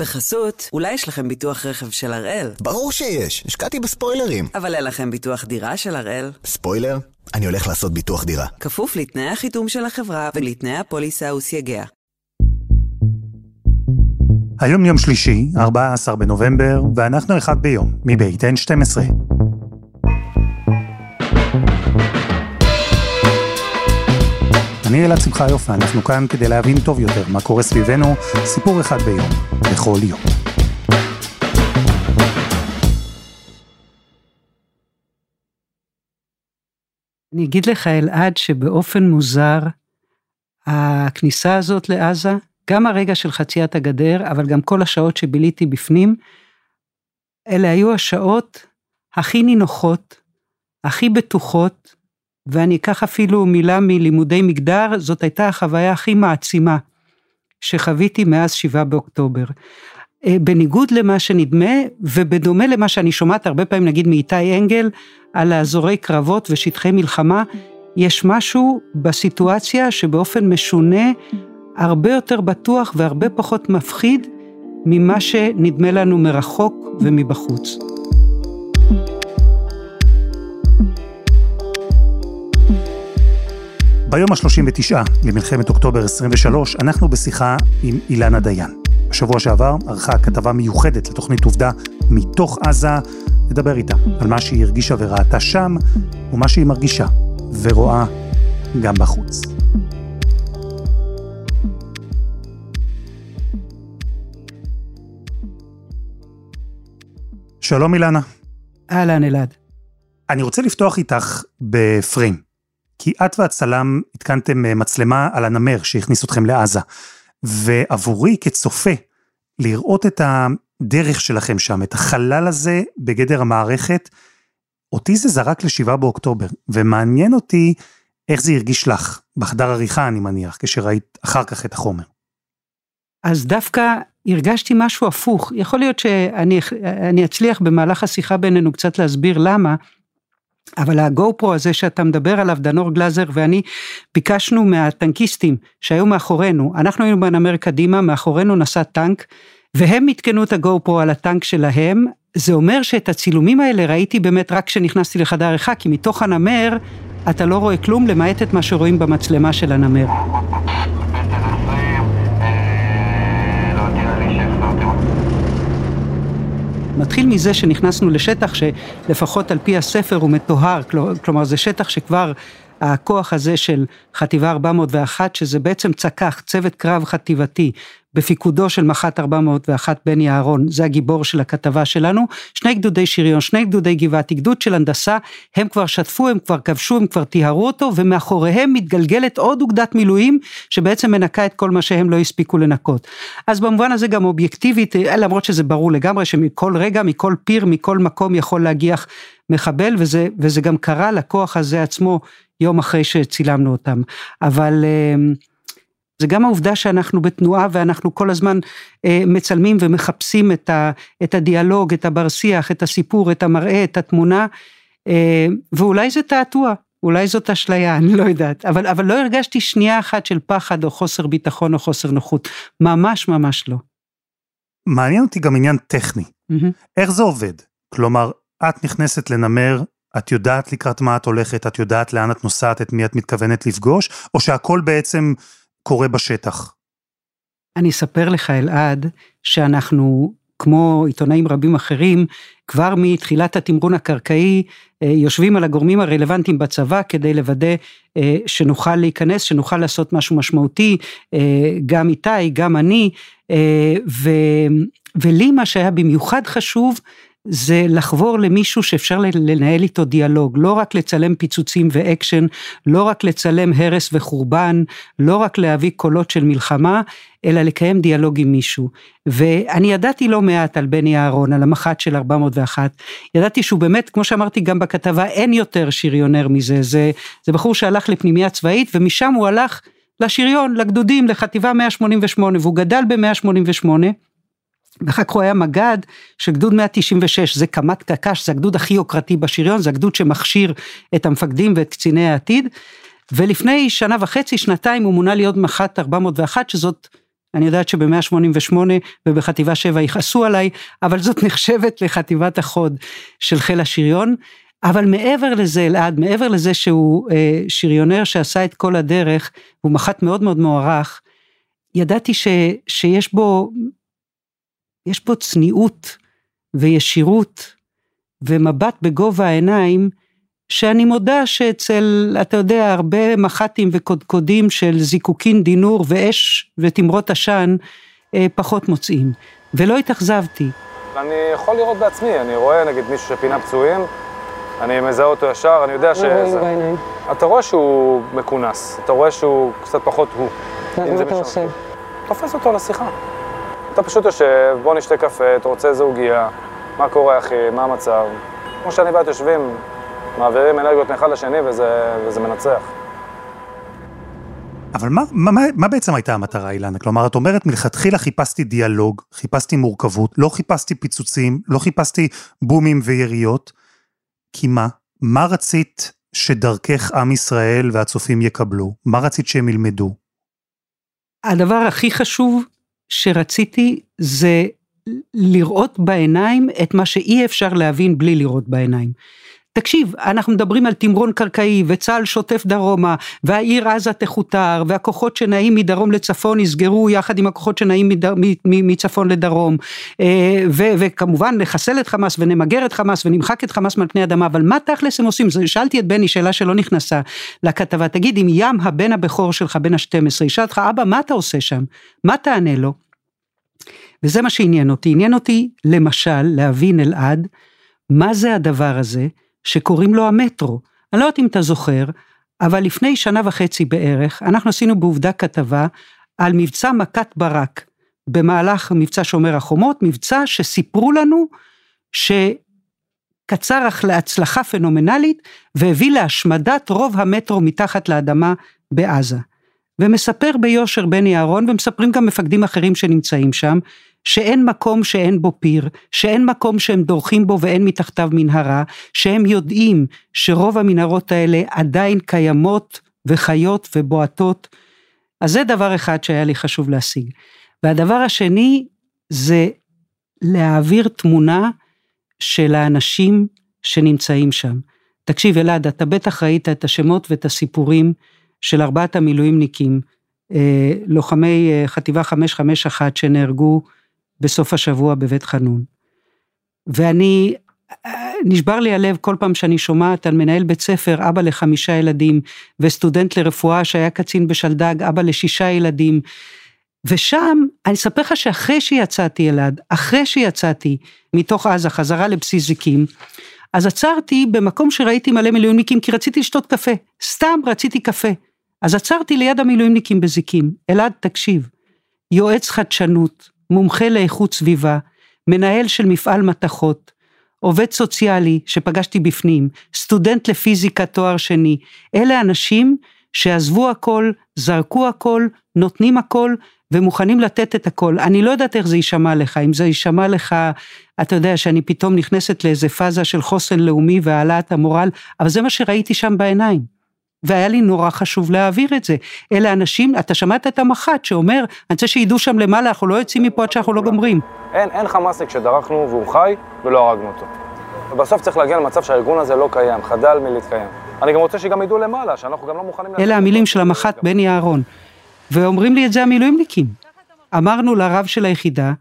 בחסות, אולי יש לכם ביטוח רכב של הראל. ברור שיש, השקעתי בספוילרים. אבל אין לכם ביטוח דירה של הראל. ספוילר? אני הולך לעשות ביטוח דירה. כפוף לתנאי החיתום של החברה ולתנאי הפוליסה וסייגיה. היום יום שלישי, 14 בנובמבר, ואנחנו אחד ביום, מבית N12. אני אלעד שמחיוף, ואנחנו כאן כדי להבין טוב יותר מה קורה סביבנו, סיפור אחד ביום, בכל יום. אני אגיד לך, אלעד, שבאופן מוזר, הכניסה הזאת לעזה, גם הרגע של חציית הגדר, אבל גם כל השעות שביליתי בפנים, אלה היו השעות הכי נינוחות, הכי בטוחות, ואני אקח אפילו מילה מלימודי מגדר, זאת הייתה החוויה הכי מעצימה שחוויתי מאז שבעה באוקטובר. אה, בניגוד למה שנדמה, ובדומה למה שאני שומעת הרבה פעמים נגיד מאיתי אנגל, על האזורי קרבות ושטחי מלחמה, יש משהו בסיטואציה שבאופן משונה, הרבה יותר בטוח והרבה פחות מפחיד ממה שנדמה לנו מרחוק ומבחוץ. ביום ה-39 למלחמת אוקטובר 23, אנחנו בשיחה עם אילנה דיין. בשבוע שעבר ערכה כתבה מיוחדת לתוכנית עובדה מתוך עזה, לדבר איתה על מה שהיא הרגישה וראתה שם, ומה שהיא מרגישה ורואה גם בחוץ. שלום אילנה. אהלן אלעד. אני רוצה לפתוח איתך בפריים. כי את והצלם התקנתם אה, מצלמה על הנמר שהכניס אתכם לעזה. ועבורי כצופה, לראות את הדרך שלכם שם, את החלל הזה בגדר המערכת, אותי זה זרק לשבעה באוקטובר, ומעניין אותי איך זה הרגיש לך, בחדר עריכה אני מניח, כשראית אחר כך את החומר. אז דווקא הרגשתי משהו הפוך, יכול להיות שאני אצליח במהלך השיחה בינינו קצת להסביר למה, אבל הגו פרו הזה שאתה מדבר עליו, דנור גלאזר ואני, ביקשנו מהטנקיסטים שהיו מאחורינו, אנחנו היינו בנמר קדימה, מאחורינו נסע טנק, והם עדכנו את הגו פרו על הטנק שלהם, זה אומר שאת הצילומים האלה ראיתי באמת רק כשנכנסתי לחדר עריכה, כי מתוך הנמר אתה לא רואה כלום למעט את מה שרואים במצלמה של הנמר. מתחיל מזה שנכנסנו לשטח שלפחות על פי הספר הוא מטוהר, כלומר זה שטח שכבר הכוח הזה של חטיבה 401, שזה בעצם צק"ח, צוות קרב חטיבתי, בפיקודו של מח"ט 401 בני אהרון, זה הגיבור של הכתבה שלנו, שני גדודי שריון, שני גדודי גבעתי, גדוד של הנדסה, הם כבר שטפו, הם כבר כבשו, הם כבר טיהרו אותו, ומאחוריהם מתגלגלת עוד אוגדת מילואים, שבעצם מנקה את כל מה שהם לא הספיקו לנקות. אז במובן הזה גם אובייקטיבית, למרות שזה ברור לגמרי שמכל רגע, מכל פיר, מכל מקום יכול להגיח מחבל, וזה, וזה גם קרה לכוח הזה עצמו יום אחרי שצילמנו אותם. אבל אמ, זה גם העובדה שאנחנו בתנועה ואנחנו כל הזמן אה, מצלמים ומחפשים את, ה, את הדיאלוג, את הבר שיח, את הסיפור, את המראה, את התמונה, אה, ואולי זה תעתוע, אולי זאת אשליה, אני לא יודעת, אבל, אבל לא הרגשתי שנייה אחת של פחד או חוסר ביטחון או חוסר נוחות, ממש ממש לא. מעניין אותי גם עניין טכני, mm-hmm. איך זה עובד? כלומר, את נכנסת לנמר, את יודעת לקראת מה את הולכת, את יודעת לאן את נוסעת, את מי את מתכוונת לפגוש, או שהכל בעצם קורה בשטח? אני אספר לך, אלעד, שאנחנו, כמו עיתונאים רבים אחרים, כבר מתחילת התמרון הקרקעי, אה, יושבים על הגורמים הרלוונטיים בצבא כדי לוודא אה, שנוכל להיכנס, שנוכל לעשות משהו משמעותי, אה, גם איתי, גם אני, ו, ולי מה שהיה במיוחד חשוב, זה לחבור למישהו שאפשר לנהל איתו דיאלוג, לא רק לצלם פיצוצים ואקשן, לא רק לצלם הרס וחורבן, לא רק להביא קולות של מלחמה, אלא לקיים דיאלוג עם מישהו. ואני ידעתי לא מעט על בני אהרון, על המח"ט של 401, ידעתי שהוא באמת, כמו שאמרתי גם בכתבה, אין יותר שריונר מזה, זה, זה בחור שהלך לפנימייה צבאית ומשם הוא הלך לשריון, לגדודים, לחטיבה 188, והוא גדל ב-188. ואחר כך הוא היה מג"ד של גדוד 196, זה קמ"ט קק"ש, זה הגדוד הכי יוקרתי בשריון, זה הגדוד שמכשיר את המפקדים ואת קציני העתיד. ולפני שנה וחצי, שנתיים, הוא מונה להיות מח"ט 401, שזאת אני יודעת שב-188 ובחטיבה 7 יכעסו עליי, אבל זאת נחשבת לחטיבת החוד של חיל השריון. אבל מעבר לזה, אלעד, מעבר לזה שהוא אה, שריונר שעשה את כל הדרך, הוא מח"ט מאוד מאוד מוערך, ידעתי ש, שיש בו, יש בו צניעות וישירות ומבט בגובה העיניים, שאני מודה שאצל, אתה יודע, הרבה מח"טים וקודקודים של זיקוקין דינור ואש ותמרות עשן, אה, פחות מוצאים. ולא התאכזבתי. אני יכול לראות בעצמי, אני רואה נגיד מישהו שפינה פצועים, אני מזהה אותו ישר, אני יודע ש... אתה רואה שהוא מכונס, אתה רואה שהוא קצת פחות הוא. מה אתה עושה? תופס אותו לשיחה. אתה פשוט יושב, בוא נשתה קפה, אתה רוצה איזה עוגייה, מה קורה אחי, מה המצב. כמו שאני ואת יושבים, מעבירים אנרגיות מאחד לשני וזה, וזה מנצח. אבל מה, מה, מה בעצם הייתה המטרה, אילנה? כלומר, את אומרת, מלכתחילה חיפשתי דיאלוג, חיפשתי מורכבות, לא חיפשתי פיצוצים, לא חיפשתי בומים ויריות, כי מה? מה רצית שדרכך עם ישראל והצופים יקבלו? מה רצית שהם ילמדו? הדבר הכי חשוב שרציתי זה לראות בעיניים את מה שאי אפשר להבין בלי לראות בעיניים. תקשיב, אנחנו מדברים על תמרון קרקעי וצה"ל שוטף דרומה והעיר עזה תכותר והכוחות שנעים מדרום לצפון יסגרו יחד עם הכוחות שנעים מצפון לדרום אה, ו, וכמובן נחסל את חמאס ונמגר את חמאס ונמחק את חמאס מעל פני אדמה אבל מה תכלס הם עושים? שאלתי את בני שאלה שלא נכנסה לכתבה תגיד אם ים הבן הבכור שלך בן ה-12 ישאל אותך אבא מה אתה עושה שם? מה תענה לו? וזה מה שעניין אותי, עניין אותי למשל להבין אלעד מה זה הדבר הזה שקוראים לו המטרו. אני לא יודעת אם אתה זוכר, אבל לפני שנה וחצי בערך, אנחנו עשינו בעובדה כתבה על מבצע מכת ברק, במהלך מבצע שומר החומות, מבצע שסיפרו לנו שקצר להצלחה פנומנלית והביא להשמדת רוב המטרו מתחת לאדמה בעזה. ומספר ביושר בני אהרון ומספרים גם מפקדים אחרים שנמצאים שם, שאין מקום שאין בו פיר, שאין מקום שהם דורכים בו ואין מתחתיו מנהרה, שהם יודעים שרוב המנהרות האלה עדיין קיימות וחיות ובועטות. אז זה דבר אחד שהיה לי חשוב להשיג. והדבר השני זה להעביר תמונה של האנשים שנמצאים שם. תקשיב אלעד, אתה בטח ראית את השמות ואת הסיפורים של ארבעת המילואימניקים, אה, לוחמי אה, חטיבה 551 שנהרגו בסוף השבוע בבית חנון. ואני, נשבר לי הלב כל פעם שאני שומעת על מנהל בית ספר, אבא לחמישה ילדים, וסטודנט לרפואה שהיה קצין בשלדג, אבא לשישה ילדים. ושם, אני אספר לך שאחרי שיצאתי אלעד, אחרי שיצאתי מתוך עזה, חזרה לבסיס זיקים, אז עצרתי במקום שראיתי מלא מילואימניקים, כי רציתי לשתות קפה, סתם רציתי קפה. אז עצרתי ליד המילואימניקים בזיקים, אלעד, תקשיב, יועץ חדשנות, מומחה לאיכות סביבה, מנהל של מפעל מתכות, עובד סוציאלי שפגשתי בפנים, סטודנט לפיזיקה תואר שני, אלה אנשים שעזבו הכל, זרקו הכל, נותנים הכל ומוכנים לתת את הכל. אני לא יודעת איך זה יישמע לך, אם זה יישמע לך, אתה יודע שאני פתאום נכנסת לאיזה פאזה של חוסן לאומי והעלאת המורל, אבל זה מה שראיתי שם בעיניים. והיה לי נורא חשוב להעביר את זה. אלה אנשים, אתה שמעת את המח"ט שאומר, אני רוצה שידעו שם למעלה, אנחנו לא יוצאים מפה עד שאנחנו לא גומרים. אין, אין חמאסניק שדרכנו והוא חי ולא הרגנו אותו. ובסוף צריך להגיע למצב שהארגון הזה לא קיים, חדל מלהתקיים. אני גם רוצה שגם ידעו למעלה, שאנחנו גם לא מוכנים... אלה המילים של המח"ט בני אהרון. ואומרים לי את זה המילואימניקים. אמרנו לרב של היחידה,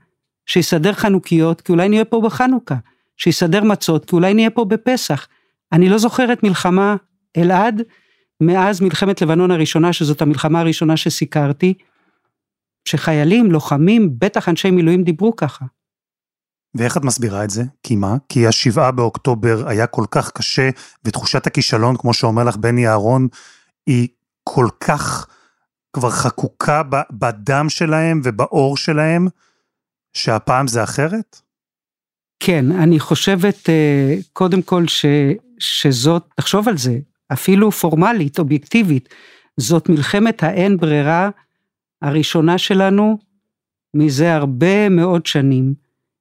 שיסדר חנוכיות, כי אולי נהיה פה בחנוכה. שיסדר מצות, כי אולי נהיה פה בפסח. אני לא זוכרת מלחמה, אלעד, מאז מלחמת לבנון הראשונה, שזאת המלחמה הראשונה שסיקרתי, שחיילים, לוחמים, בטח אנשי מילואים דיברו ככה. ואיך את מסבירה את זה? כי מה? כי השבעה באוקטובר היה כל כך קשה, ותחושת הכישלון, כמו שאומר לך בני אהרון, היא כל כך כבר חקוקה בדם שלהם ובאור שלהם, שהפעם זה אחרת? כן, אני חושבת אה, קודם כל ש, שזאת, תחשוב על זה, אפילו פורמלית, אובייקטיבית, זאת מלחמת האין ברירה הראשונה שלנו מזה הרבה מאוד שנים,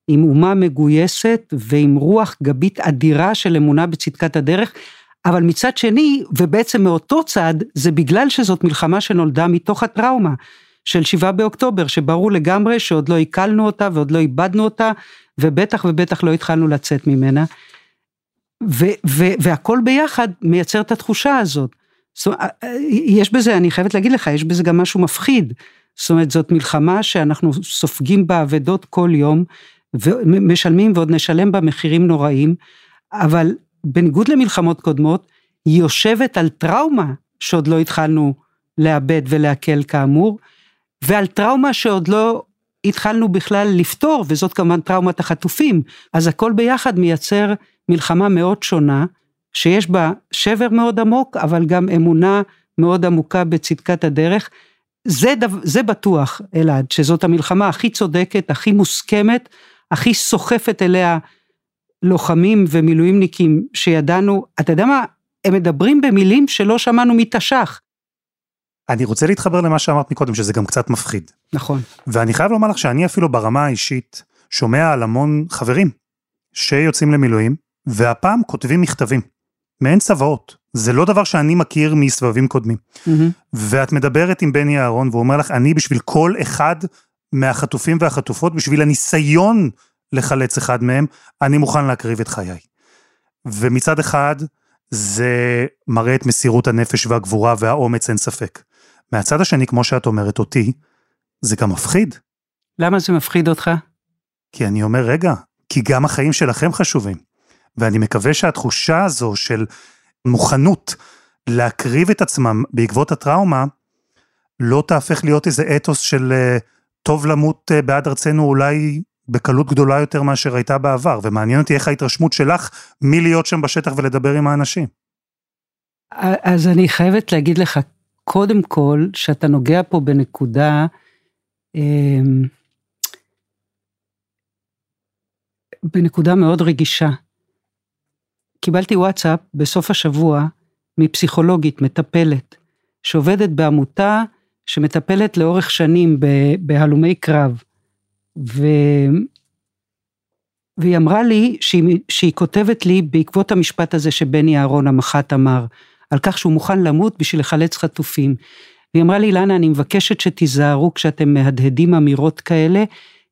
עם אומה מגויסת ועם רוח גבית אדירה של אמונה בצדקת הדרך, אבל מצד שני, ובעצם מאותו צד, זה בגלל שזאת מלחמה שנולדה מתוך הטראומה. של שבעה באוקטובר, שברור לגמרי שעוד לא עיכלנו אותה ועוד לא איבדנו אותה, ובטח ובטח לא התחלנו לצאת ממנה. והכל ביחד מייצר את התחושה הזאת. זאת אומרת, יש בזה, אני חייבת להגיד לך, יש בזה גם משהו מפחיד. זאת אומרת, זאת מלחמה שאנחנו סופגים בה אבדות כל יום, ומשלמים ועוד נשלם בה מחירים נוראים, אבל בניגוד למלחמות קודמות, היא יושבת על טראומה שעוד לא התחלנו לאבד ולעכל כאמור, ועל טראומה שעוד לא התחלנו בכלל לפתור, וזאת כמובן טראומת החטופים. אז הכל ביחד מייצר מלחמה מאוד שונה, שיש בה שבר מאוד עמוק, אבל גם אמונה מאוד עמוקה בצדקת הדרך. זה, דו, זה בטוח, אלעד, שזאת המלחמה הכי צודקת, הכי מוסכמת, הכי סוחפת אליה לוחמים ומילואימניקים שידענו, אתה יודע מה, הם מדברים במילים שלא שמענו מתש"ח. אני רוצה להתחבר למה שאמרת מקודם, שזה גם קצת מפחיד. נכון. ואני חייב לומר לך שאני אפילו ברמה האישית שומע על המון חברים שיוצאים למילואים, והפעם כותבים מכתבים, מעין צוואות. זה לא דבר שאני מכיר מסבבים קודמים. Mm-hmm. ואת מדברת עם בני אהרון והוא אומר לך, אני בשביל כל אחד מהחטופים והחטופות, בשביל הניסיון לחלץ אחד מהם, אני מוכן להקריב את חיי. ומצד אחד, זה מראה את מסירות הנפש והגבורה והאומץ, אין ספק. מהצד השני, כמו שאת אומרת אותי, זה גם מפחיד. למה זה מפחיד אותך? כי אני אומר, רגע, כי גם החיים שלכם חשובים. ואני מקווה שהתחושה הזו של מוכנות להקריב את עצמם בעקבות הטראומה, לא תהפך להיות איזה אתוס של uh, טוב למות uh, בעד ארצנו אולי בקלות גדולה יותר מאשר הייתה בעבר, ומעניין אותי איך ההתרשמות שלך מלהיות שם בשטח ולדבר עם האנשים. אז אני חייבת להגיד לך, קודם כל, שאתה נוגע פה בנקודה, אמ, בנקודה מאוד רגישה. קיבלתי וואטסאפ בסוף השבוע מפסיכולוגית, מטפלת, שעובדת בעמותה שמטפלת לאורך שנים בהלומי קרב. ו... והיא אמרה לי שהיא, שהיא כותבת לי בעקבות המשפט הזה שבני אהרון המח"ט אמר, על כך שהוא מוכן למות בשביל לחלץ חטופים. והיא אמרה לי, אילנה, אני מבקשת שתיזהרו כשאתם מהדהדים אמירות כאלה,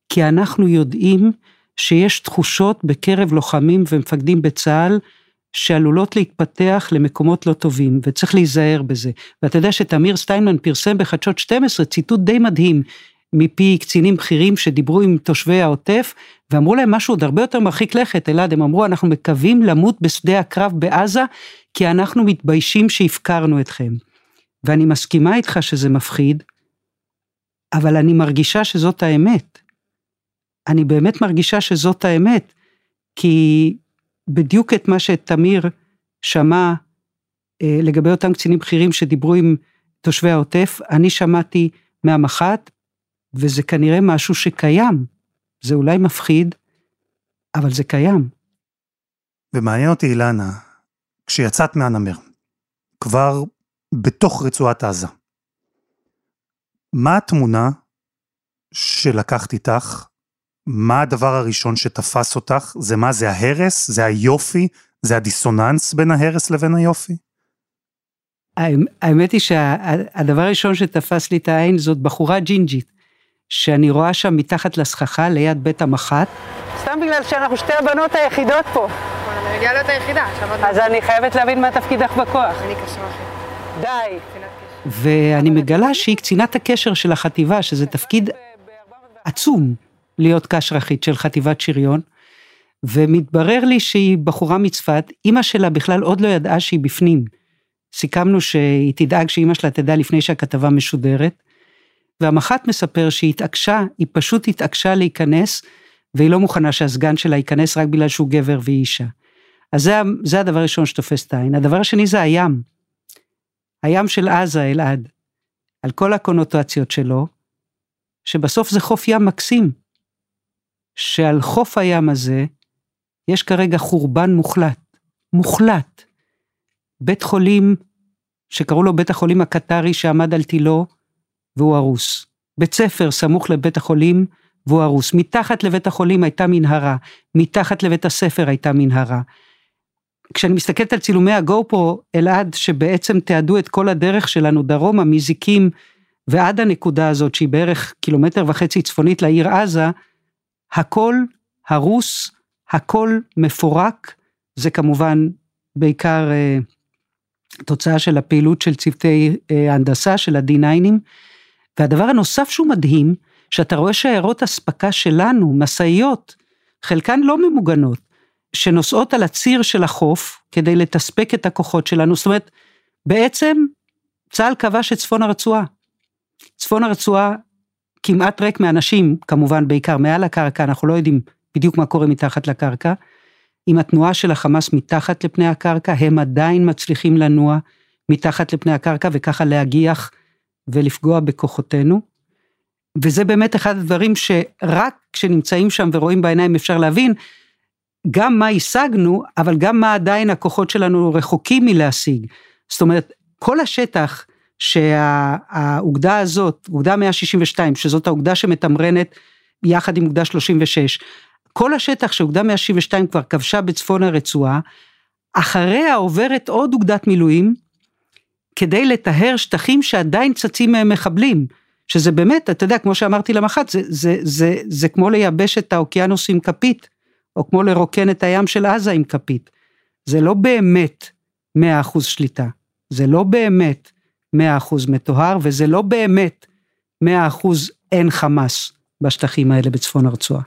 כי אנחנו יודעים שיש תחושות בקרב לוחמים ומפקדים בצה"ל, שעלולות להתפתח למקומות לא טובים, וצריך להיזהר בזה. ואתה יודע שתמיר סטיינמן פרסם בחדשות 12 ציטוט די מדהים מפי קצינים בכירים שדיברו עם תושבי העוטף, ואמרו להם משהו עוד הרבה יותר מרחיק לכת, אלעד, הם אמרו, אנחנו מקווים למות בשדה הקרב בעזה, כי אנחנו מתביישים שהפקרנו אתכם. ואני מסכימה איתך שזה מפחיד, אבל אני מרגישה שזאת האמת. אני באמת מרגישה שזאת האמת, כי בדיוק את מה שתמיר שמע אה, לגבי אותם קצינים בכירים שדיברו עם תושבי העוטף, אני שמעתי מהמח"ט, וזה כנראה משהו שקיים. זה אולי מפחיד, אבל זה קיים. ומעניין אותי, אילנה, כשיצאת מהנמר, כבר בתוך רצועת עזה, מה התמונה שלקחת איתך? מה הדבר הראשון שתפס אותך? זה מה? זה ההרס? זה היופי? זה הדיסוננס בין ההרס לבין היופי? האמת היא שהדבר הראשון שתפס לי את העין זאת בחורה ג'ינג'ית, שאני רואה שם מתחת לסככה ליד בית המח"ט. סתם בגלל שאנחנו שתי הבנות היחידות פה. אני מגיעה להיות היחידה. אז אני חייבת להבין מה תפקידך בכוח. אני קשרה אחי. די. ואני מגלה שהיא קצינת הקשר של החטיבה, שזה תפקיד עצום להיות קשרחית של חטיבת שריון. ומתברר לי שהיא בחורה מצפת, אימא שלה בכלל עוד לא ידעה שהיא בפנים. סיכמנו שהיא תדאג שאימא שלה תדע לפני שהכתבה משודרת. והמח"ט מספר שהיא התעקשה, היא פשוט התעקשה להיכנס, והיא לא מוכנה שהסגן שלה ייכנס רק בגלל שהוא גבר והיא אישה. אז זה, זה הדבר הראשון שתופס את העין. הדבר השני זה הים. הים של עזה, אלעד, על כל הקונוטציות שלו, שבסוף זה חוף ים מקסים. שעל חוף הים הזה, יש כרגע חורבן מוחלט. מוחלט. בית חולים, שקראו לו בית החולים הקטרי שעמד על תילו, והוא הרוס. בית ספר סמוך לבית החולים, והוא הרוס. מתחת לבית החולים הייתה מנהרה, מתחת לבית הספר הייתה מנהרה. כשאני מסתכלת על צילומי הגו פה, אלעד, שבעצם תיעדו את כל הדרך שלנו דרומה, מזיקים ועד הנקודה הזאת שהיא בערך קילומטר וחצי צפונית לעיר עזה, הכל הרוס, הכל מפורק, זה כמובן בעיקר אה, תוצאה של הפעילות של צוותי אה, הנדסה, של ה-D9ים. והדבר הנוסף שהוא מדהים, שאתה רואה שיירות אספקה שלנו, משאיות, חלקן לא ממוגנות, שנוסעות על הציר של החוף כדי לתספק את הכוחות שלנו, זאת אומרת, בעצם צה"ל כבש את צפון הרצועה. צפון הרצועה כמעט ריק מאנשים, כמובן בעיקר מעל הקרקע, אנחנו לא יודעים בדיוק מה קורה מתחת לקרקע. עם התנועה של החמאס מתחת לפני הקרקע, הם עדיין מצליחים לנוע מתחת לפני הקרקע וככה להגיח ולפגוע בכוחותינו. וזה באמת אחד הדברים שרק כשנמצאים שם ורואים בעיניים אפשר להבין גם מה השגנו, אבל גם מה עדיין הכוחות שלנו רחוקים מלהשיג. זאת אומרת, כל השטח שהאוגדה הזאת, אוגדה 162, שזאת האוגדה שמתמרנת יחד עם אוגדה 36, כל השטח שאוגדה 162 כבר כבשה בצפון הרצועה, אחריה עוברת עוד אוגדת מילואים, כדי לטהר שטחים שעדיין צצים מהם מחבלים. שזה באמת, אתה יודע, כמו שאמרתי למח"ט, זה, זה, זה, זה כמו לייבש את האוקיינוס עם כפית, או כמו לרוקן את הים של עזה עם כפית. זה לא באמת 100% שליטה, זה לא באמת 100% מטוהר, וזה לא באמת 100% אין חמאס בשטחים האלה בצפון הרצועה.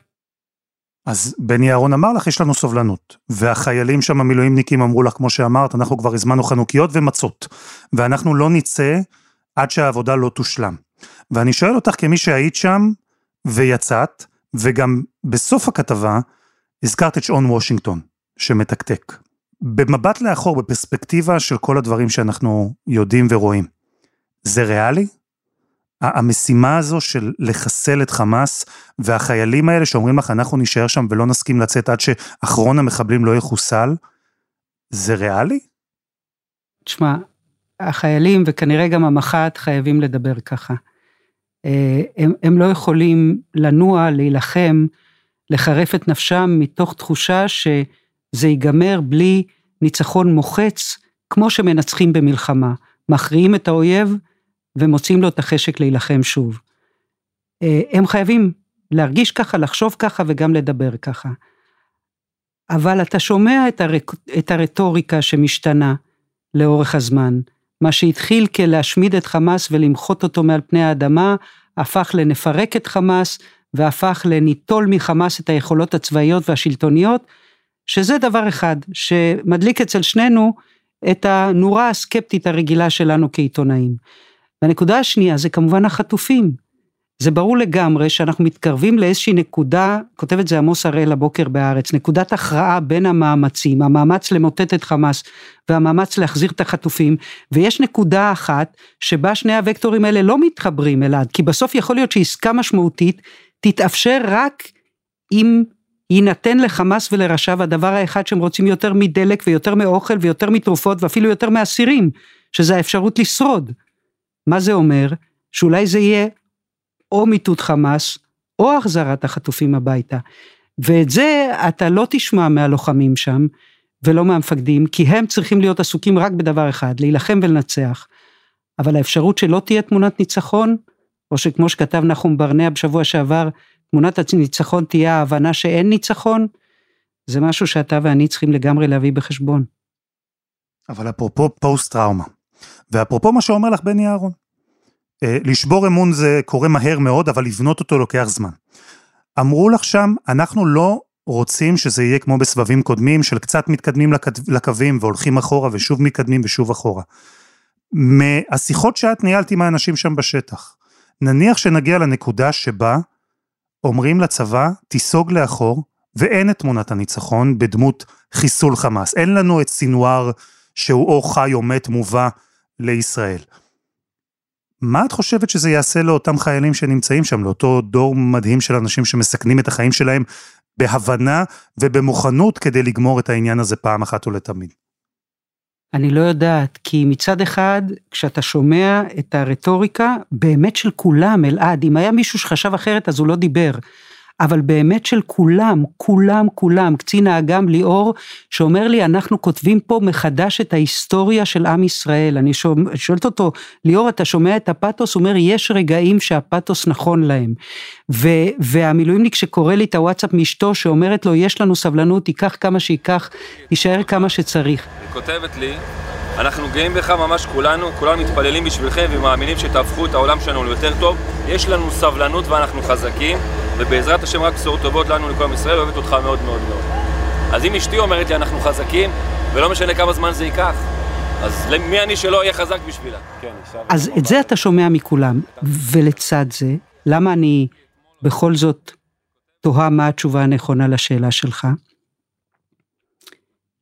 אז בני אהרון אמר לך, יש לנו סובלנות. והחיילים שם, המילואימניקים, אמרו לך, כמו שאמרת, אנחנו כבר הזמנו חנוכיות ומצות. ואנחנו לא נצא עד שהעבודה לא תושלם. ואני שואל אותך, כמי שהיית שם ויצאת, וגם בסוף הכתבה, הזכרת את שעון וושינגטון, שמתקתק. במבט לאחור, בפרספקטיבה של כל הדברים שאנחנו יודעים ורואים, זה ריאלי? המשימה הזו של לחסל את חמאס, והחיילים האלה שאומרים לך, אנחנו נישאר שם ולא נסכים לצאת עד שאחרון המחבלים לא יחוסל, זה ריאלי? תשמע, החיילים וכנראה גם המח"ט חייבים לדבר ככה. אה, הם, הם לא יכולים לנוע, להילחם, לחרף את נפשם מתוך תחושה שזה ייגמר בלי ניצחון מוחץ, כמו שמנצחים במלחמה. מכריעים את האויב ומוצאים לו את החשק להילחם שוב. אה, הם חייבים להרגיש ככה, לחשוב ככה וגם לדבר ככה. אבל אתה שומע את, הרק... את הרטוריקה שמשתנה לאורך הזמן. מה שהתחיל כלהשמיד את חמאס ולמחות אותו מעל פני האדמה, הפך לנפרק את חמאס, והפך לניטול מחמאס את היכולות הצבאיות והשלטוניות, שזה דבר אחד שמדליק אצל שנינו את הנורה הסקפטית הרגילה שלנו כעיתונאים. והנקודה השנייה זה כמובן החטופים. זה ברור לגמרי שאנחנו מתקרבים לאיזושהי נקודה, כותב את זה עמוס הראל הבוקר בהארץ, נקודת הכרעה בין המאמצים, המאמץ למוטט את חמאס והמאמץ להחזיר את החטופים, ויש נקודה אחת שבה שני הוקטורים האלה לא מתחברים אלעד, כי בסוף יכול להיות שעסקה משמעותית תתאפשר רק אם יינתן לחמאס ולראשיו הדבר האחד שהם רוצים יותר מדלק ויותר מאוכל ויותר מתרופות ואפילו יותר מאסירים, שזה האפשרות לשרוד. מה זה אומר? שאולי זה יהיה או מיטוט חמאס, או החזרת החטופים הביתה. ואת זה אתה לא תשמע מהלוחמים שם, ולא מהמפקדים, כי הם צריכים להיות עסוקים רק בדבר אחד, להילחם ולנצח. אבל האפשרות שלא תהיה תמונת ניצחון, או שכמו שכתב נחום ברנע בשבוע שעבר, תמונת הניצחון תהיה ההבנה שאין ניצחון, זה משהו שאתה ואני צריכים לגמרי להביא בחשבון. אבל אפרופו פוסט טראומה, ואפרופו מה שאומר לך בני אהרון, אה, לשבור אמון זה קורה מהר מאוד, אבל לבנות אותו לוקח זמן. אמרו לך שם, אנחנו לא רוצים שזה יהיה כמו בסבבים קודמים, של קצת מתקדמים לקווים והולכים אחורה ושוב מתקדמים ושוב אחורה. מהשיחות שאת ניהלת עם האנשים שם בשטח, נניח שנגיע לנקודה שבה אומרים לצבא, תיסוג לאחור, ואין את תמונת הניצחון בדמות חיסול חמאס. אין לנו את סינואר שהוא או חי או מת מובא לישראל. מה את חושבת שזה יעשה לאותם חיילים שנמצאים שם, לאותו דור מדהים של אנשים שמסכנים את החיים שלהם בהבנה ובמוכנות כדי לגמור את העניין הזה פעם אחת ולתמיד? אני לא יודעת, כי מצד אחד, כשאתה שומע את הרטוריקה, באמת של כולם, אלעד, אם היה מישהו שחשב אחרת אז הוא לא דיבר. אבל באמת של כולם, כולם, כולם, קצין האג"ם ליאור, שאומר לי, אנחנו כותבים פה מחדש את ההיסטוריה של עם ישראל. אני שואלת אותו, ליאור, אתה שומע את הפתוס? הוא אומר, יש רגעים שהפתוס נכון להם. ו, והמילואימניק שקורא לי את הוואטסאפ מאשתו, שאומרת לו, יש לנו סבלנות, ייקח כמה שייקח, יישאר כמה שצריך. היא כותבת לי, אנחנו גאים בך ממש כולנו, כולנו מתפללים בשבילכם ומאמינים שתהפכו את העולם שלנו ליותר טוב. יש לנו סבלנות ואנחנו חזקים, ובעזרת השם רק בשורות טובות לנו לכל עם ישראל, אוהבת אותך מאוד מאוד מאוד. אז אם אשתי אומרת לי אנחנו חזקים, ולא משנה כמה זמן זה ייקח, אז מי אני שלא אהיה חזק בשבילה? כן, אז את זה אתה שומע מכולם, ולצד זה, למה אני בכל זאת תוהה מה התשובה הנכונה לשאלה שלך?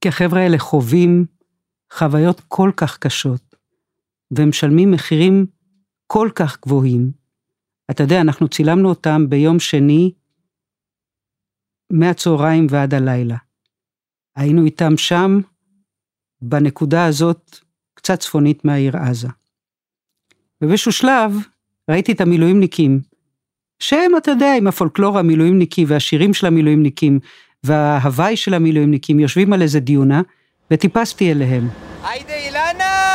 כי החבר'ה האלה חווים חוויות כל כך קשות, ומשלמים מחירים כל כך גבוהים. אתה יודע, אנחנו צילמנו אותם ביום שני, מהצהריים ועד הלילה. היינו איתם שם, בנקודה הזאת, קצת צפונית מהעיר עזה. ובאיזשהו שלב, ראיתי את המילואימניקים, שהם, אתה יודע, עם הפולקלור המילואימניקי והשירים של המילואימניקים, וההוואי של המילואימניקים, יושבים על איזה דיונה, וטיפסתי אליהם. היידה אילנה!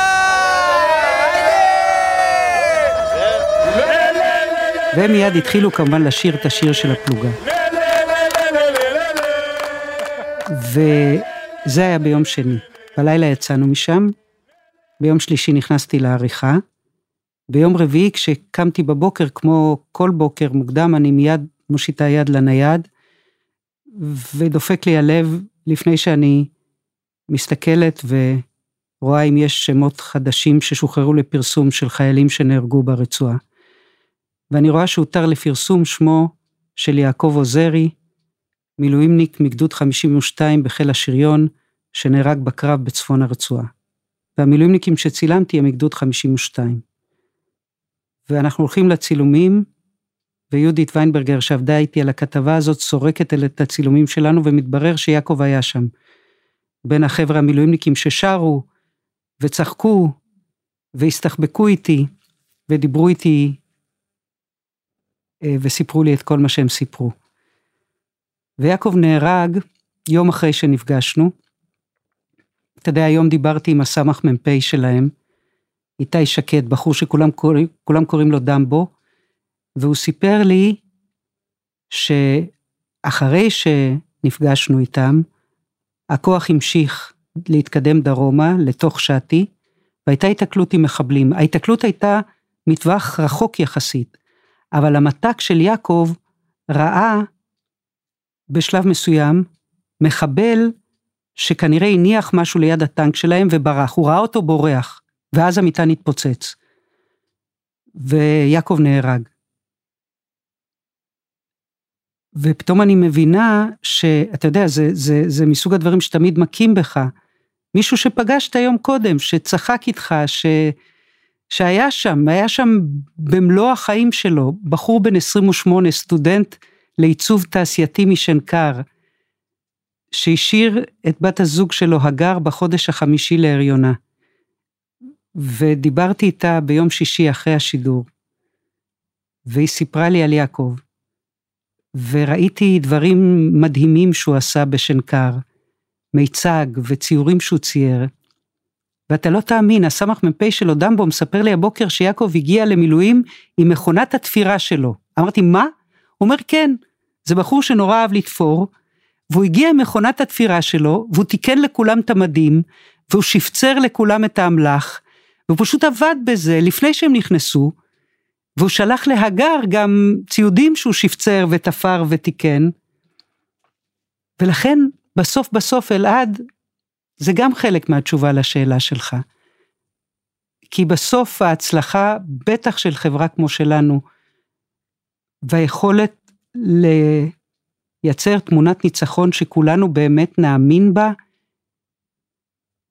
והם מיד התחילו כמובן לשיר את השיר של הפלוגה. וזה היה ביום שני. בלילה יצאנו משם, ביום שלישי נכנסתי לעריכה. ביום רביעי כשקמתי בבוקר, כמו כל בוקר מוקדם, אני מיד מושיטה יד לנייד, ודופק לי הלב לפני שאני מסתכלת ורואה אם יש שמות חדשים ששוחררו לפרסום של חיילים שנהרגו ברצועה. ואני רואה שהותר לפרסום שמו של יעקב עוזרי, מילואימניק מגדוד 52 בחיל השריון, שנהרג בקרב בצפון הרצועה. והמילואימניקים שצילמתי הם מגדוד 52. ואנחנו הולכים לצילומים, ויהודית ויינברגר שעבדה איתי על הכתבה הזאת סורקת את הצילומים שלנו, ומתברר שיעקב היה שם. בין החבר'ה המילואימניקים ששרו וצחקו והסתחבקו איתי ודיברו איתי וסיפרו לי את כל מה שהם סיפרו. ויעקב נהרג יום אחרי שנפגשנו. אתה יודע, היום דיברתי עם הסמ"ך מ"פ שלהם, איתי שקד, בחור שכולם קוראים, קוראים לו דמבו, והוא סיפר לי שאחרי שנפגשנו איתם, הכוח המשיך להתקדם דרומה לתוך שעתי, והייתה התקלות עם מחבלים. ההתקלות הייתה מטווח רחוק יחסית, אבל המת"ק של יעקב ראה בשלב מסוים מחבל שכנראה הניח משהו ליד הטנק שלהם וברח, הוא ראה אותו בורח, ואז המטען התפוצץ. ויעקב נהרג. ופתאום אני מבינה שאתה יודע, זה, זה, זה מסוג הדברים שתמיד מכים בך. מישהו שפגשת יום קודם, שצחק איתך, ש, שהיה שם, היה שם במלוא החיים שלו, בחור בן 28, סטודנט לעיצוב תעשייתי משנקר, שהשאיר את בת הזוג שלו, הגר, בחודש החמישי להריונה. ודיברתי איתה ביום שישי אחרי השידור, והיא סיפרה לי על יעקב. וראיתי דברים מדהימים שהוא עשה בשנקר, מיצג וציורים שהוא צייר. ואתה לא תאמין, הסמ"ך מ"פ שלו, דמבו, מספר לי הבוקר שיעקב הגיע למילואים עם מכונת התפירה שלו. אמרתי, מה? הוא אומר, כן, זה בחור שנורא אהב לתפור, והוא הגיע עם מכונת התפירה שלו, והוא תיקן לכולם את המדים, והוא שפצר לכולם את האמל"ח, והוא פשוט עבד בזה לפני שהם נכנסו, והוא שלח להגר גם ציודים שהוא שפצר ותפר ותיקן. ולכן בסוף בסוף אלעד זה גם חלק מהתשובה לשאלה שלך. כי בסוף ההצלחה, בטח של חברה כמו שלנו, והיכולת לייצר תמונת ניצחון שכולנו באמת נאמין בה,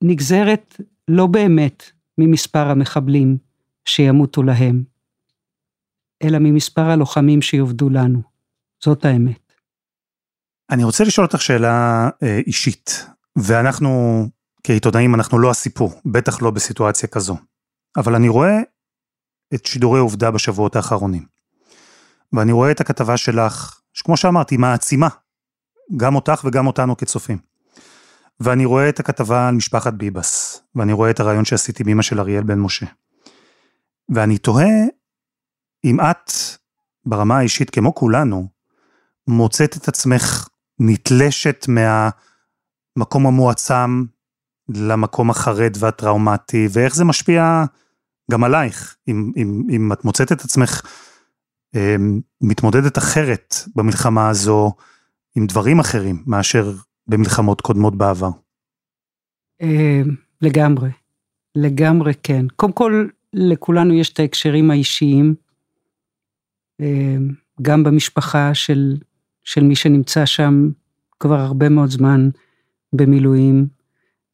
נגזרת לא באמת ממספר המחבלים שימותו להם, אלא ממספר הלוחמים שיעבדו לנו. זאת האמת. אני רוצה לשאול אותך שאלה אה, אישית, ואנחנו כעיתונאים אנחנו לא הסיפור, בטח לא בסיטואציה כזו. אבל אני רואה את שידורי עובדה בשבועות האחרונים. ואני רואה את הכתבה שלך שכמו שאמרתי, מעצימה, גם אותך וגם אותנו כצופים. ואני רואה את הכתבה על משפחת ביבס, ואני רואה את הרעיון שעשיתי עם אמא של אריאל בן משה. ואני תוהה אם את, ברמה האישית, כמו כולנו, מוצאת את עצמך נתלשת מהמקום המועצם למקום החרד והטראומטי, ואיך זה משפיע גם עלייך, אם, אם, אם את מוצאת את עצמך אה, מתמודדת אחרת במלחמה הזו עם דברים אחרים מאשר במלחמות קודמות בעבר. אה, לגמרי, לגמרי כן. קודם כל, לכולנו יש את ההקשרים האישיים, אה, גם במשפחה של, של מי שנמצא שם כבר הרבה מאוד זמן במילואים,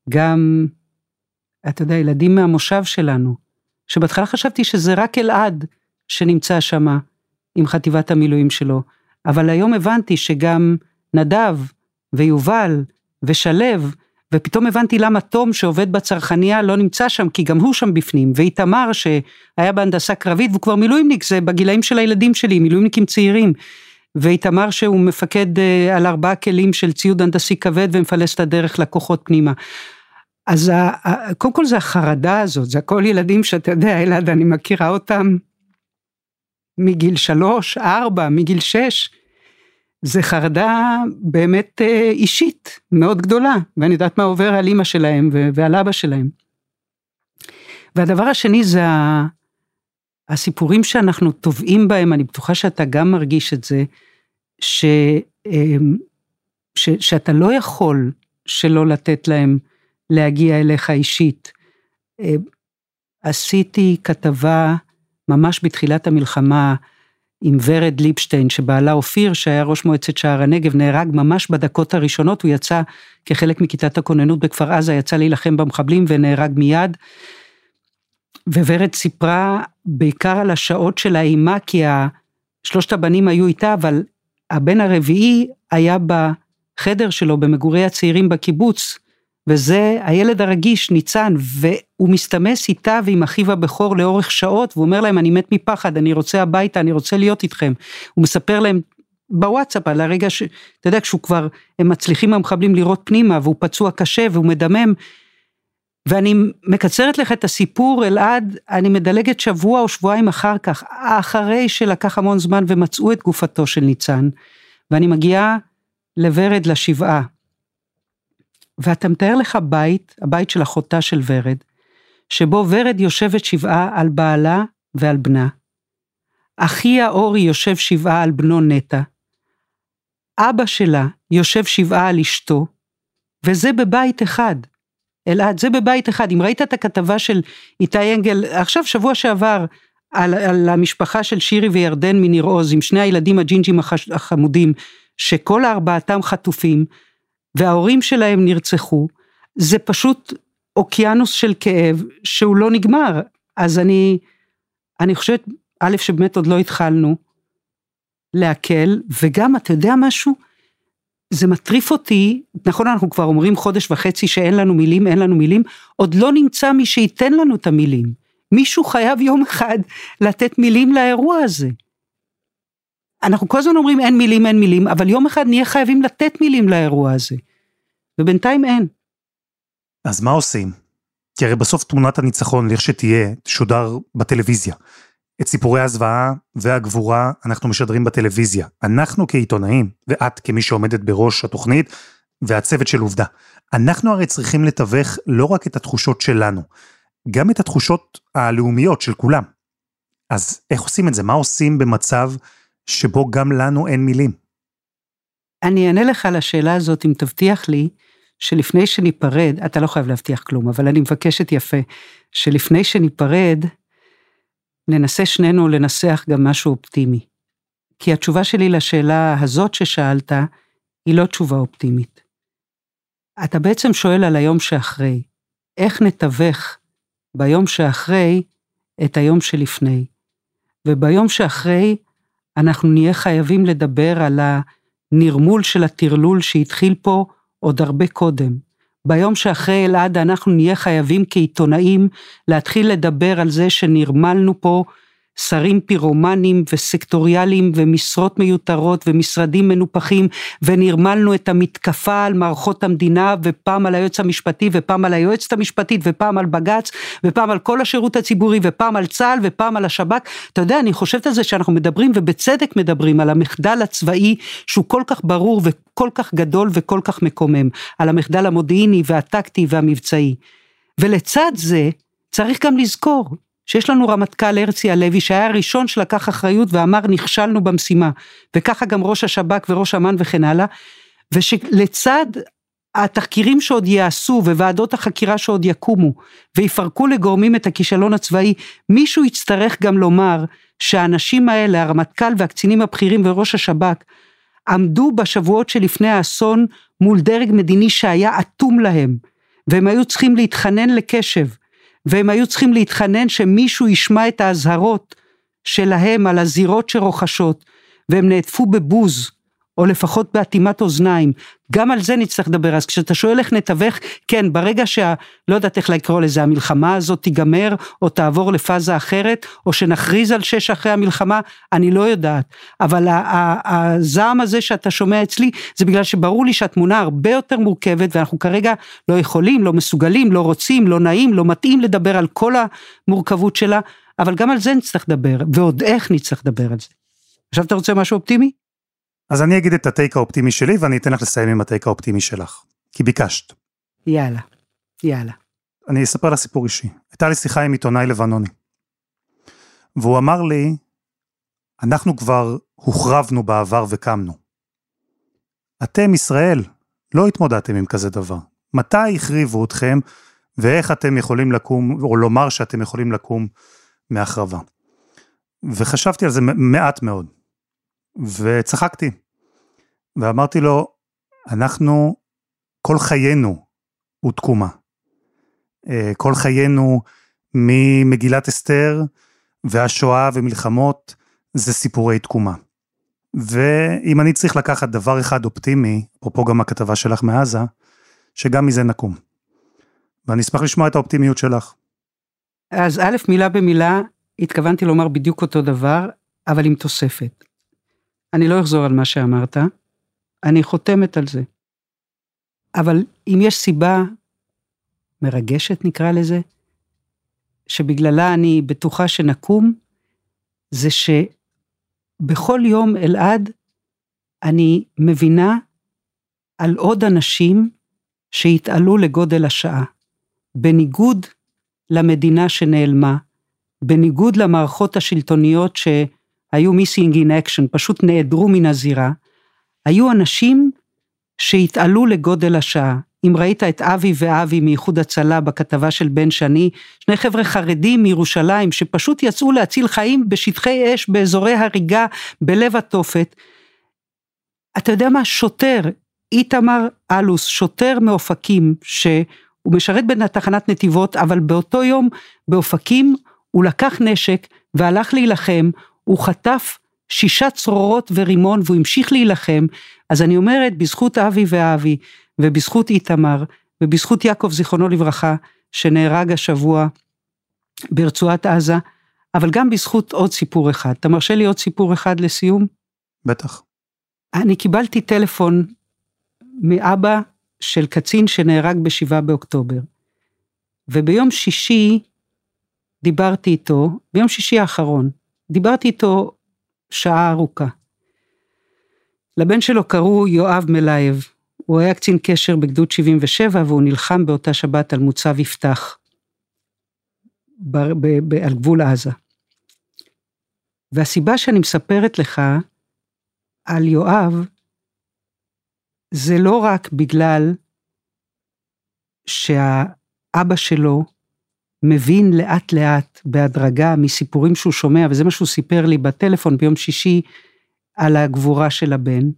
גם, אתה יודע, ילדים מהמושב שלנו, שבהתחלה חשבתי שזה רק אלעד שנמצא שם עם חטיבת המילואים שלו, אבל היום הבנתי שגם נדב ויובל ושלו, ופתאום הבנתי למה תום שעובד בצרכניה לא נמצא שם, כי גם הוא שם בפנים, ואיתמר שהיה בהנדסה קרבית והוא כבר מילואימניק, זה בגילאים של הילדים שלי, מילואימניקים צעירים. ואיתמר שהוא מפקד אה, על ארבעה כלים של ציוד הנדסי כבד ומפלס את הדרך לכוחות פנימה. אז קודם כל זה החרדה הזאת, זה הכל ילדים שאתה יודע, אלעד, אני מכירה אותם מגיל שלוש, ארבע, מגיל שש. זה חרדה באמת אה, אישית, מאוד גדולה, ואני יודעת מה עובר על אימא שלהם ועל אבא שלהם. והדבר השני זה הסיפורים שאנחנו טובעים בהם, אני בטוחה שאתה גם מרגיש את זה, ש, אמ, ש, שאתה לא יכול שלא לתת להם להגיע אליך אישית. אה, עשיתי כתבה ממש בתחילת המלחמה עם ורד ליפשטיין, שבעלה אופיר, שהיה ראש מועצת שער הנגב, נהרג ממש בדקות הראשונות, הוא יצא כחלק מכיתת הכוננות בכפר עזה, יצא להילחם במחבלים ונהרג מיד. וורד סיפרה בעיקר על השעות של האימה, כי שלושת הבנים היו איתה, אבל הבן הרביעי היה בחדר שלו במגורי הצעירים בקיבוץ, וזה הילד הרגיש, ניצן, והוא מסתמס איתה ועם אחיו הבכור לאורך שעות, והוא אומר להם, אני מת מפחד, אני רוצה הביתה, אני רוצה להיות איתכם. הוא מספר להם בוואטסאפ על הרגע ש... אתה יודע, כשהוא כבר, הם מצליחים המחבלים לראות פנימה, והוא פצוע קשה, והוא מדמם. ואני מקצרת לך את הסיפור, אלעד, אני מדלגת שבוע או שבועיים אחר כך, אחרי שלקח המון זמן ומצאו את גופתו של ניצן, ואני מגיעה לוורד לשבעה. ואתה מתאר לך בית, הבית של אחותה של ורד, שבו ורד יושבת שבעה על בעלה ועל בנה. אחיה אורי יושב שבעה על בנו נטע. אבא שלה יושב שבעה על אשתו, וזה בבית אחד. אלעד, זה בבית אחד. אם ראית את הכתבה של איתי אנגל, עכשיו שבוע שעבר, על, על המשפחה של שירי וירדן מניר עוז, עם שני הילדים הג'ינג'ים החש, החמודים, שכל ארבעתם חטופים, וההורים שלהם נרצחו, זה פשוט אוקיינוס של כאב שהוא לא נגמר. אז אני, אני חושבת, א', שבאמת עוד לא התחלנו להקל, וגם, אתה יודע משהו? זה מטריף אותי, נכון אנחנו כבר אומרים חודש וחצי שאין לנו מילים, אין לנו מילים, עוד לא נמצא מי שייתן לנו את המילים. מישהו חייב יום אחד לתת מילים לאירוע הזה. אנחנו כל הזמן אומרים אין מילים, אין מילים, אבל יום אחד נהיה חייבים לתת מילים לאירוע הזה. ובינתיים אין. אז מה עושים? כי הרי בסוף תמונת הניצחון, לכשתהיה, תשודר בטלוויזיה. את סיפורי הזוועה והגבורה אנחנו משדרים בטלוויזיה. אנחנו כעיתונאים, ואת כמי שעומדת בראש התוכנית, והצוות של עובדה. אנחנו הרי צריכים לתווך לא רק את התחושות שלנו, גם את התחושות הלאומיות של כולם. אז איך עושים את זה? מה עושים במצב שבו גם לנו אין מילים? אני אענה לך על השאלה הזאת אם תבטיח לי שלפני שניפרד, אתה לא חייב להבטיח כלום, אבל אני מבקשת יפה, שלפני שניפרד, ננסה שנינו לנסח גם משהו אופטימי. כי התשובה שלי לשאלה הזאת ששאלת, היא לא תשובה אופטימית. אתה בעצם שואל על היום שאחרי, איך נתווך ביום שאחרי את היום שלפני. וביום שאחרי, אנחנו נהיה חייבים לדבר על הנרמול של הטרלול שהתחיל פה עוד הרבה קודם. ביום שאחרי אלעד אנחנו נהיה חייבים כעיתונאים להתחיל לדבר על זה שנרמלנו פה שרים פירומנים וסקטוריאליים ומשרות מיותרות ומשרדים מנופחים ונרמלנו את המתקפה על מערכות המדינה ופעם על היועץ המשפטי ופעם על היועצת המשפטית ופעם על בג"ץ ופעם על כל השירות הציבורי ופעם על צה"ל ופעם על השב"כ. אתה יודע, אני חושבת על זה שאנחנו מדברים ובצדק מדברים על המחדל הצבאי שהוא כל כך ברור וכל כך גדול וכל כך מקומם, על המחדל המודיעיני והטקטי והמבצעי. ולצד זה צריך גם לזכור שיש לנו רמטכ"ל הרצי הלוי שהיה הראשון שלקח אחריות ואמר נכשלנו במשימה. וככה גם ראש השב"כ וראש אמ"ן וכן הלאה. ושלצד התחקירים שעוד ייעשו וועדות החקירה שעוד יקומו ויפרקו לגורמים את הכישלון הצבאי מישהו יצטרך גם לומר שהאנשים האלה הרמטכ"ל והקצינים הבכירים וראש השב"כ עמדו בשבועות שלפני האסון מול דרג מדיני שהיה אטום להם. והם היו צריכים להתחנן לקשב והם היו צריכים להתחנן שמישהו ישמע את האזהרות שלהם על הזירות שרוכשות, והם נעטפו בבוז, או לפחות באטימת אוזניים, גם על זה נצטרך לדבר. אז כשאתה שואל איך נתווך, כן, ברגע שה... לא יודעת איך לקרוא לזה, המלחמה הזאת תיגמר, או תעבור לפאזה אחרת, או שנכריז על שש אחרי המלחמה, אני לא יודעת. אבל הזעם הזה שאתה שומע אצלי, זה בגלל שברור לי שהתמונה הרבה יותר מורכבת, ואנחנו כרגע לא יכולים, לא מסוגלים, לא רוצים, לא נעים, לא מתאים לדבר על כל המורכבות שלה, אבל גם על זה נצטרך לדבר, ועוד איך נצטרך לדבר על זה. עכשיו אתה רוצה משהו אופטימי? אז אני אגיד את הטייק האופטימי שלי ואני אתן לך לסיים עם הטייק האופטימי שלך, כי ביקשת. יאללה, יאללה. אני אספר לך סיפור אישי. הייתה לי שיחה עם עיתונאי לבנוני. והוא אמר לי, אנחנו כבר הוחרבנו בעבר וקמנו. אתם, ישראל, לא התמודדתם עם כזה דבר. מתי החריבו אתכם, ואיך אתם יכולים לקום, או לומר שאתם יכולים לקום מהחרבה. וחשבתי על זה מעט מאוד. וצחקתי. ואמרתי לו, אנחנו, כל חיינו הוא תקומה. אה, כל חיינו ממגילת אסתר והשואה ומלחמות זה סיפורי תקומה. ואם אני צריך לקחת דבר אחד אופטימי, אפרופו גם הכתבה שלך מעזה, שגם מזה נקום. ואני אשמח לשמוע את האופטימיות שלך. אז א', מילה במילה, התכוונתי לומר בדיוק אותו דבר, אבל עם תוספת. אני לא אחזור על מה שאמרת, אני חותמת על זה. אבל אם יש סיבה מרגשת נקרא לזה, שבגללה אני בטוחה שנקום, זה שבכל יום אלעד אני מבינה על עוד אנשים שהתעלו לגודל השעה, בניגוד למדינה שנעלמה, בניגוד למערכות השלטוניות ש... היו missing in action, פשוט נעדרו מן הזירה, היו אנשים שהתעלו לגודל השעה. אם ראית את אבי ואבי מאיחוד הצלה בכתבה של בן שני, שני חבר'ה חרדים מירושלים שפשוט יצאו להציל חיים בשטחי אש באזורי הריגה בלב התופת. אתה יודע מה? שוטר, איתמר אלוס, שוטר מאופקים, שהוא משרת בתחנת נתיבות, אבל באותו יום באופקים הוא לקח נשק והלך להילחם, הוא חטף שישה צרורות ורימון והוא המשיך להילחם, אז אני אומרת, בזכות אבי ואבי, ובזכות איתמר, ובזכות יעקב זיכרונו לברכה, שנהרג השבוע ברצועת עזה, אבל גם בזכות עוד סיפור אחד. אתה מרשה לי עוד סיפור אחד לסיום? בטח. אני קיבלתי טלפון מאבא של קצין שנהרג בשבעה באוקטובר, וביום שישי דיברתי איתו, ביום שישי האחרון, דיברתי איתו שעה ארוכה. לבן שלו קראו יואב מלייב, הוא היה קצין קשר בגדוד 77 והוא נלחם באותה שבת על מוצב יפתח, ב, ב, ב, על גבול עזה. והסיבה שאני מספרת לך על יואב, זה לא רק בגלל שהאבא שלו מבין לאט לאט, בהדרגה, מסיפורים שהוא שומע, וזה מה שהוא סיפר לי בטלפון ביום שישי על הגבורה של הבן,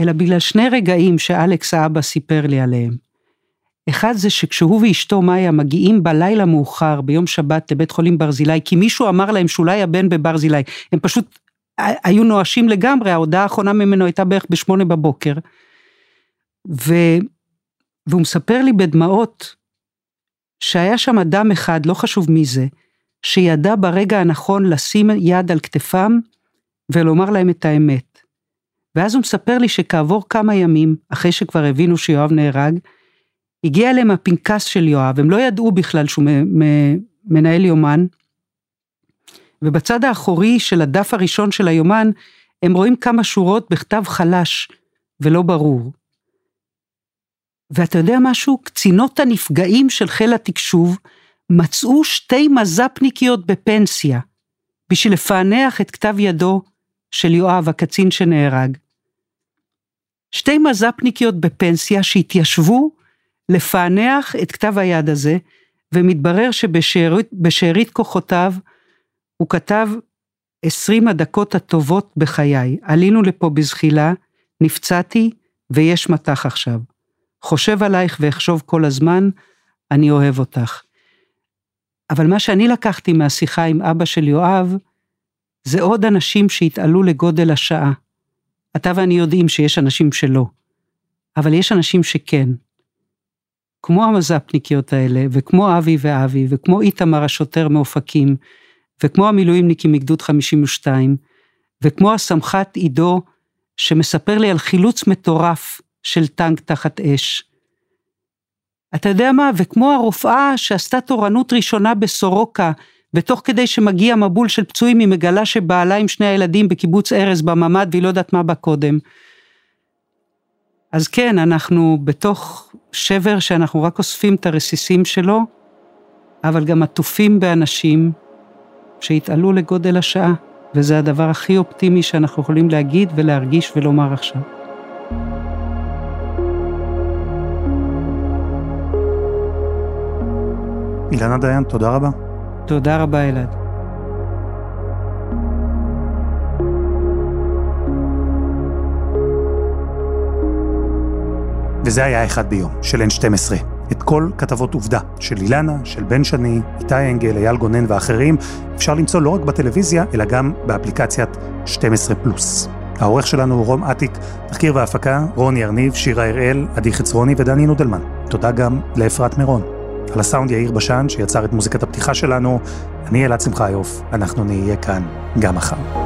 אלא בגלל שני רגעים שאלכס האבא סיפר לי עליהם. אחד זה שכשהוא ואשתו מאיה מגיעים בלילה מאוחר ביום שבת לבית חולים ברזילי, כי מישהו אמר להם שאולי הבן בברזילי, הם פשוט היו נואשים לגמרי, ההודעה האחרונה ממנו הייתה בערך בשמונה בבוקר. ו... והוא מספר לי בדמעות שהיה שם אדם אחד, לא חשוב מי זה, שידע ברגע הנכון לשים יד על כתפם ולומר להם את האמת. ואז הוא מספר לי שכעבור כמה ימים, אחרי שכבר הבינו שיואב נהרג, הגיע אליהם הפנקס של יואב, הם לא ידעו בכלל שהוא מנהל יומן, ובצד האחורי של הדף הראשון של היומן, הם רואים כמה שורות בכתב חלש ולא ברור. ואתה יודע משהו? קצינות הנפגעים של חיל התקשוב מצאו שתי מז"פניקיות בפנסיה, בשביל לפענח את כתב ידו של יואב, הקצין שנהרג. שתי מז"פניקיות בפנסיה שהתיישבו לפענח את כתב היד הזה, ומתברר שבשארית כוחותיו הוא כתב עשרים הדקות הטובות בחיי, עלינו לפה בזחילה, נפצעתי ויש מטח עכשיו. חושב עלייך ואחשוב כל הזמן, אני אוהב אותך. אבל מה שאני לקחתי מהשיחה עם אבא של יואב, זה עוד אנשים שהתעלו לגודל השעה. אתה ואני יודעים שיש אנשים שלא, אבל יש אנשים שכן. כמו המז"פניקיות האלה, וכמו אבי ואבי, וכמו איתמר השוטר מאופקים, וכמו המילואימניקים מגדוד 52, וכמו הסמח"ט עידו, שמספר לי על חילוץ מטורף של טנק תחת אש. אתה יודע מה, וכמו הרופאה שעשתה תורנות ראשונה בסורוקה, ותוך כדי שמגיע מבול של פצועים היא מגלה שבעלה עם שני הילדים בקיבוץ ארז בממ"ד והיא לא יודעת מה בא קודם. אז כן, אנחנו בתוך שבר שאנחנו רק אוספים את הרסיסים שלו, אבל גם עטופים באנשים שהתעלו לגודל השעה, וזה הדבר הכי אופטימי שאנחנו יכולים להגיד ולהרגיש ולומר עכשיו. אילנה דיין, תודה רבה. תודה רבה, אלעד. וזה היה אחד ביום, של N12. את כל כתבות עובדה של אילנה, של בן שני, איתי אנגל, אייל גונן ואחרים, אפשר למצוא לא רק בטלוויזיה, אלא גם באפליקציית 12 פלוס. העורך שלנו הוא רום אטיק, תחקיר והפקה, רוני ארניב, שירה הראל, עדי חצרוני ודני נודלמן. תודה גם לאפרת מירון. על הסאונד יאיר בשן, שיצר את מוזיקת הפתיחה שלנו. אני אלעד שמחיוף, אנחנו נהיה כאן גם מחר.